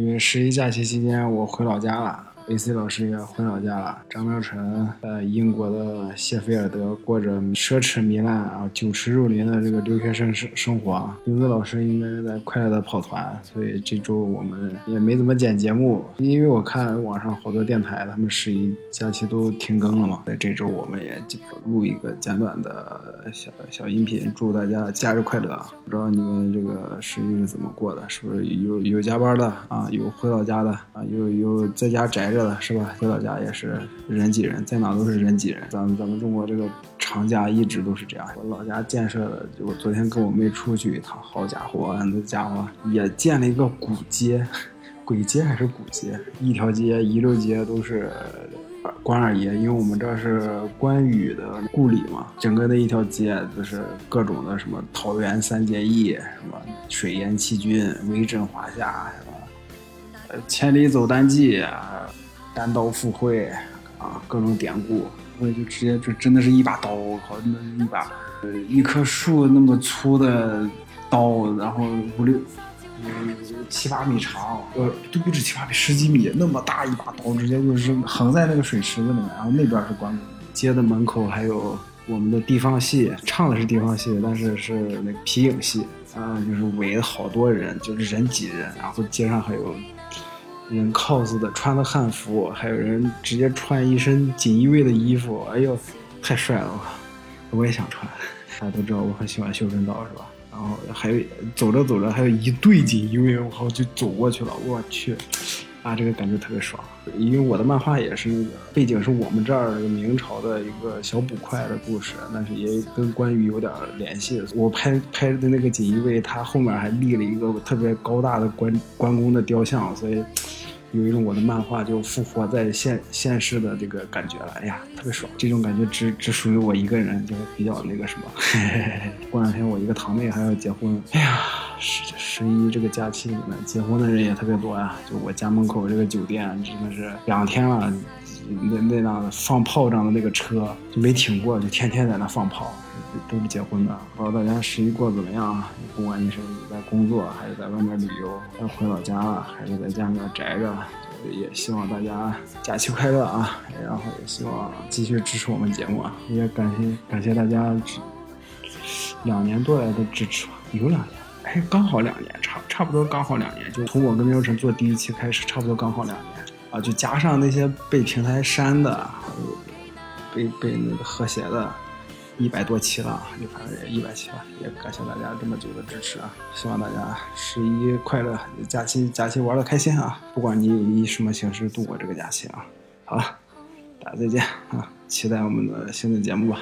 因为十一假期期间，我回老家了。AC 老师也回老家了。张妙晨在英国的谢菲尔德过着奢侈糜烂啊、酒池肉林的这个留学生生生活。英子老师应该是在快乐的跑团，所以这周我们也没怎么剪节目，因为我看网上好多电台他们十一假期都停更了嘛。在这周我们也录一个简短的小小音频，祝大家假日快乐。不知道你们这个十一是怎么过的？是不是有有加班的啊？有回老家的啊？有有在家宅着？是吧？回老家也是人挤人，在哪都是人挤人。咱们咱们中国这个长假一直都是这样。我老家建设的，就我昨天跟我妹出去一趟，好家伙，那家伙也建了一个古街，鬼街还是古街？一条街一溜街都是关二爷，因为我们这是关羽的故里嘛。整个那一条街就是各种的什么桃园三结义，什么水淹七军，威震华夏，什么千里走单骑啊。单刀赴会啊，各种典故，我也就直接就真的是一把刀，我靠，那一把，呃，一棵树那么粗的刀，然后五六，嗯，七八米长，呃，都不止七八米，十几米，那么大一把刀，直接就是横在那个水池子里面，然后那边是关公，街的门口还有我们的地方戏，唱的是地方戏，但是是那个皮影戏，啊，就是围了好多人，就是人挤人，然后街上还有。人 cos 的，穿的汉服，还有人直接穿一身锦衣卫的衣服，哎呦，太帅了！我也想穿。大家都知道我很喜欢修真道，是吧？然后还有走着走着，还有一队锦衣卫，我靠，就走过去了。我去，啊，这个感觉特别爽。因为我的漫画也是那个背景是我们这儿明朝的一个小捕快的故事，但是也跟关羽有点联系。我拍拍的那个锦衣卫，他后面还立了一个特别高大的关关公的雕像，所以。有一种我的漫画就复活在现现世的这个感觉了，哎呀，特别爽！这种感觉只只属于我一个人，就比较那个什么。过两天我一个堂妹还要结婚，哎呀，十十一这个假期里面结婚的人也特别多呀。就我家门口这个酒店真的是两天了，那那辆放炮仗的那个车就没停过，就天天在那放炮，都是结婚的。不知道大家十一过怎么样啊？不管你是在工作还是在外面旅游，还是回老家了还是在家里面宅着。也希望大家假期快乐啊！然后也希望继续支持我们节目啊！也感谢感谢大家两年多来的支持吧，有两年，哎，刚好两年，差差不多刚好两年，就从我跟喵晨做第一期开始，差不多刚好两年啊！就加上那些被平台删的，还有被被那个和谐的。一百多期了，就反正也一百期了，也感谢大家这么久的支持啊！希望大家十一快乐，假期假期玩的开心啊！不管你以什么形式度过这个假期啊！好了，大家再见啊！期待我们的新的节目吧。